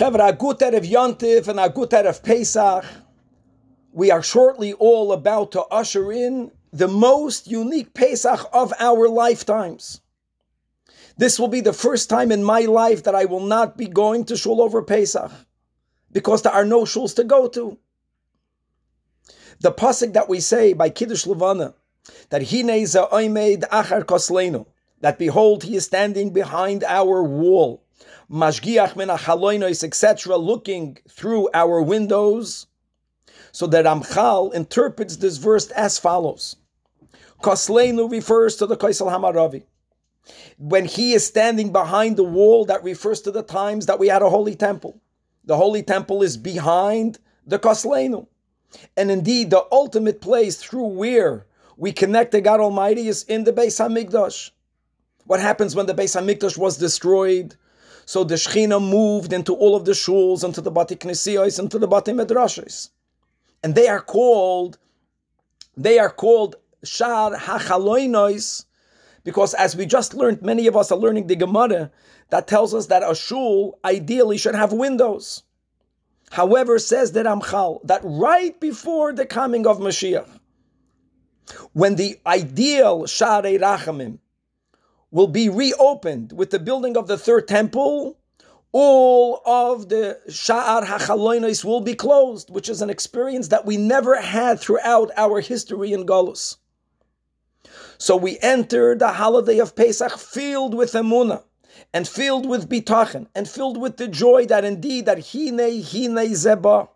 Chevra, a good of Yontif and a good of Pesach. We are shortly all about to usher in the most unique Pesach of our lifetimes. This will be the first time in my life that I will not be going to shul over Pesach because there are no shuls to go to. The pasuk that we say by Kiddush Levana that Hineza Oimed Achar Koslenu that behold he is standing behind our wall, Mashgiach min etc., looking through our windows. So that Ramchal interprets this verse as follows. Koslenu refers to the Kaisal Hamaravi. When he is standing behind the wall, that refers to the times that we had a holy temple. The holy temple is behind the Koslenu. And indeed, the ultimate place through where we connect to God Almighty is in the Beis Hamikdash. What happens when the Beis Hamikdash was destroyed? So the Shechina moved into all of the shuls, into the Bati Knesiyos, into the Bati Medrashis. And they are called, they are called Shar HaChaloinois, because as we just learned, many of us are learning the Gemara that tells us that a shul ideally should have windows. However, says the Ramchal that right before the coming of Mashiach, when the ideal Sharei Rachamim will be reopened with the building of the third temple, all of the Sha'ar HaChaloinos will be closed, which is an experience that we never had throughout our history in Galus. So we enter the holiday of Pesach filled with emunah and filled with bitachon and filled with the joy that indeed that hine hine zeba.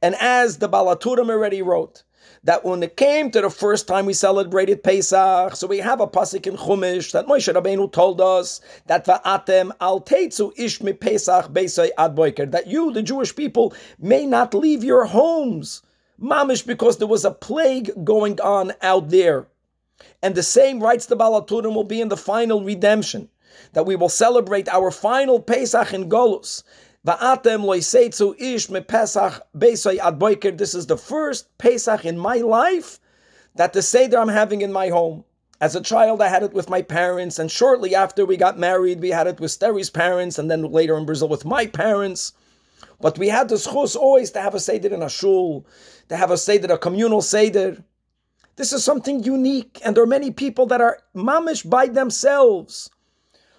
And as the Baal HaTurim already wrote, that when it came to the first time we celebrated Pesach, so we have a pasuk in Chumash that Moshe Rabbeinu told us that va'atem al teitzu ish mi Pesach beisay ad boiker, that you, the Jewish people, may not leave your homes, mamish, because there was a plague going on out there. And the same writes the Baal HaTurim will be in the final redemption that we will celebrate our final Pesach in Golus. This is the first Pesach in my life that the Seder I'm having in my home. As a child, I had it with my parents, and shortly after we got married, we had it with Steri's parents, and then later in Brazil with my parents. But we had the schus always to have a Seder in a shul, to have a Seder, a communal Seder. This is something unique, and there are many people that are mamish by themselves.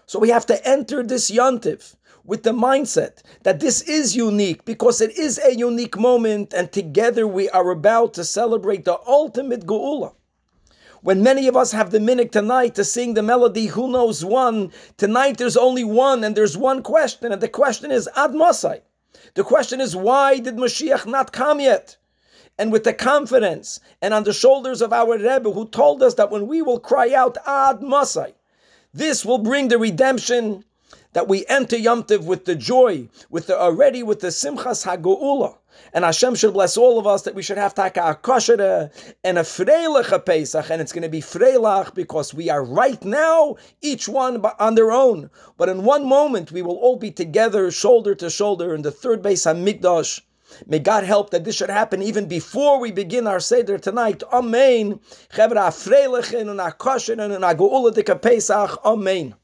So we have to enter this yontif with the mindset that this is unique because it is a unique moment, and together we are about to celebrate the ultimate geula. When many of us have the minute tonight to sing the melody, who knows one? Tonight there's only one, and there's one question, and the question is Ad Masai. The question is, why did Mashiach not come yet? And with the confidence and on the shoulders of our Rebbe, who told us that when we will cry out Ad Masai, this will bring the redemption that we enter Yom Tiv with the joy, with the already with the Simchas Hagoula. And Hashem should bless all of us that we should have taka a and a freilach Pesach, and it's going to be freilach because we are right now, each one on their own. But in one moment, we will all be together, shoulder to shoulder, in the third Beis Hamikdash. May God help that this should happen even before we begin our Seder tonight. Amen. Amen.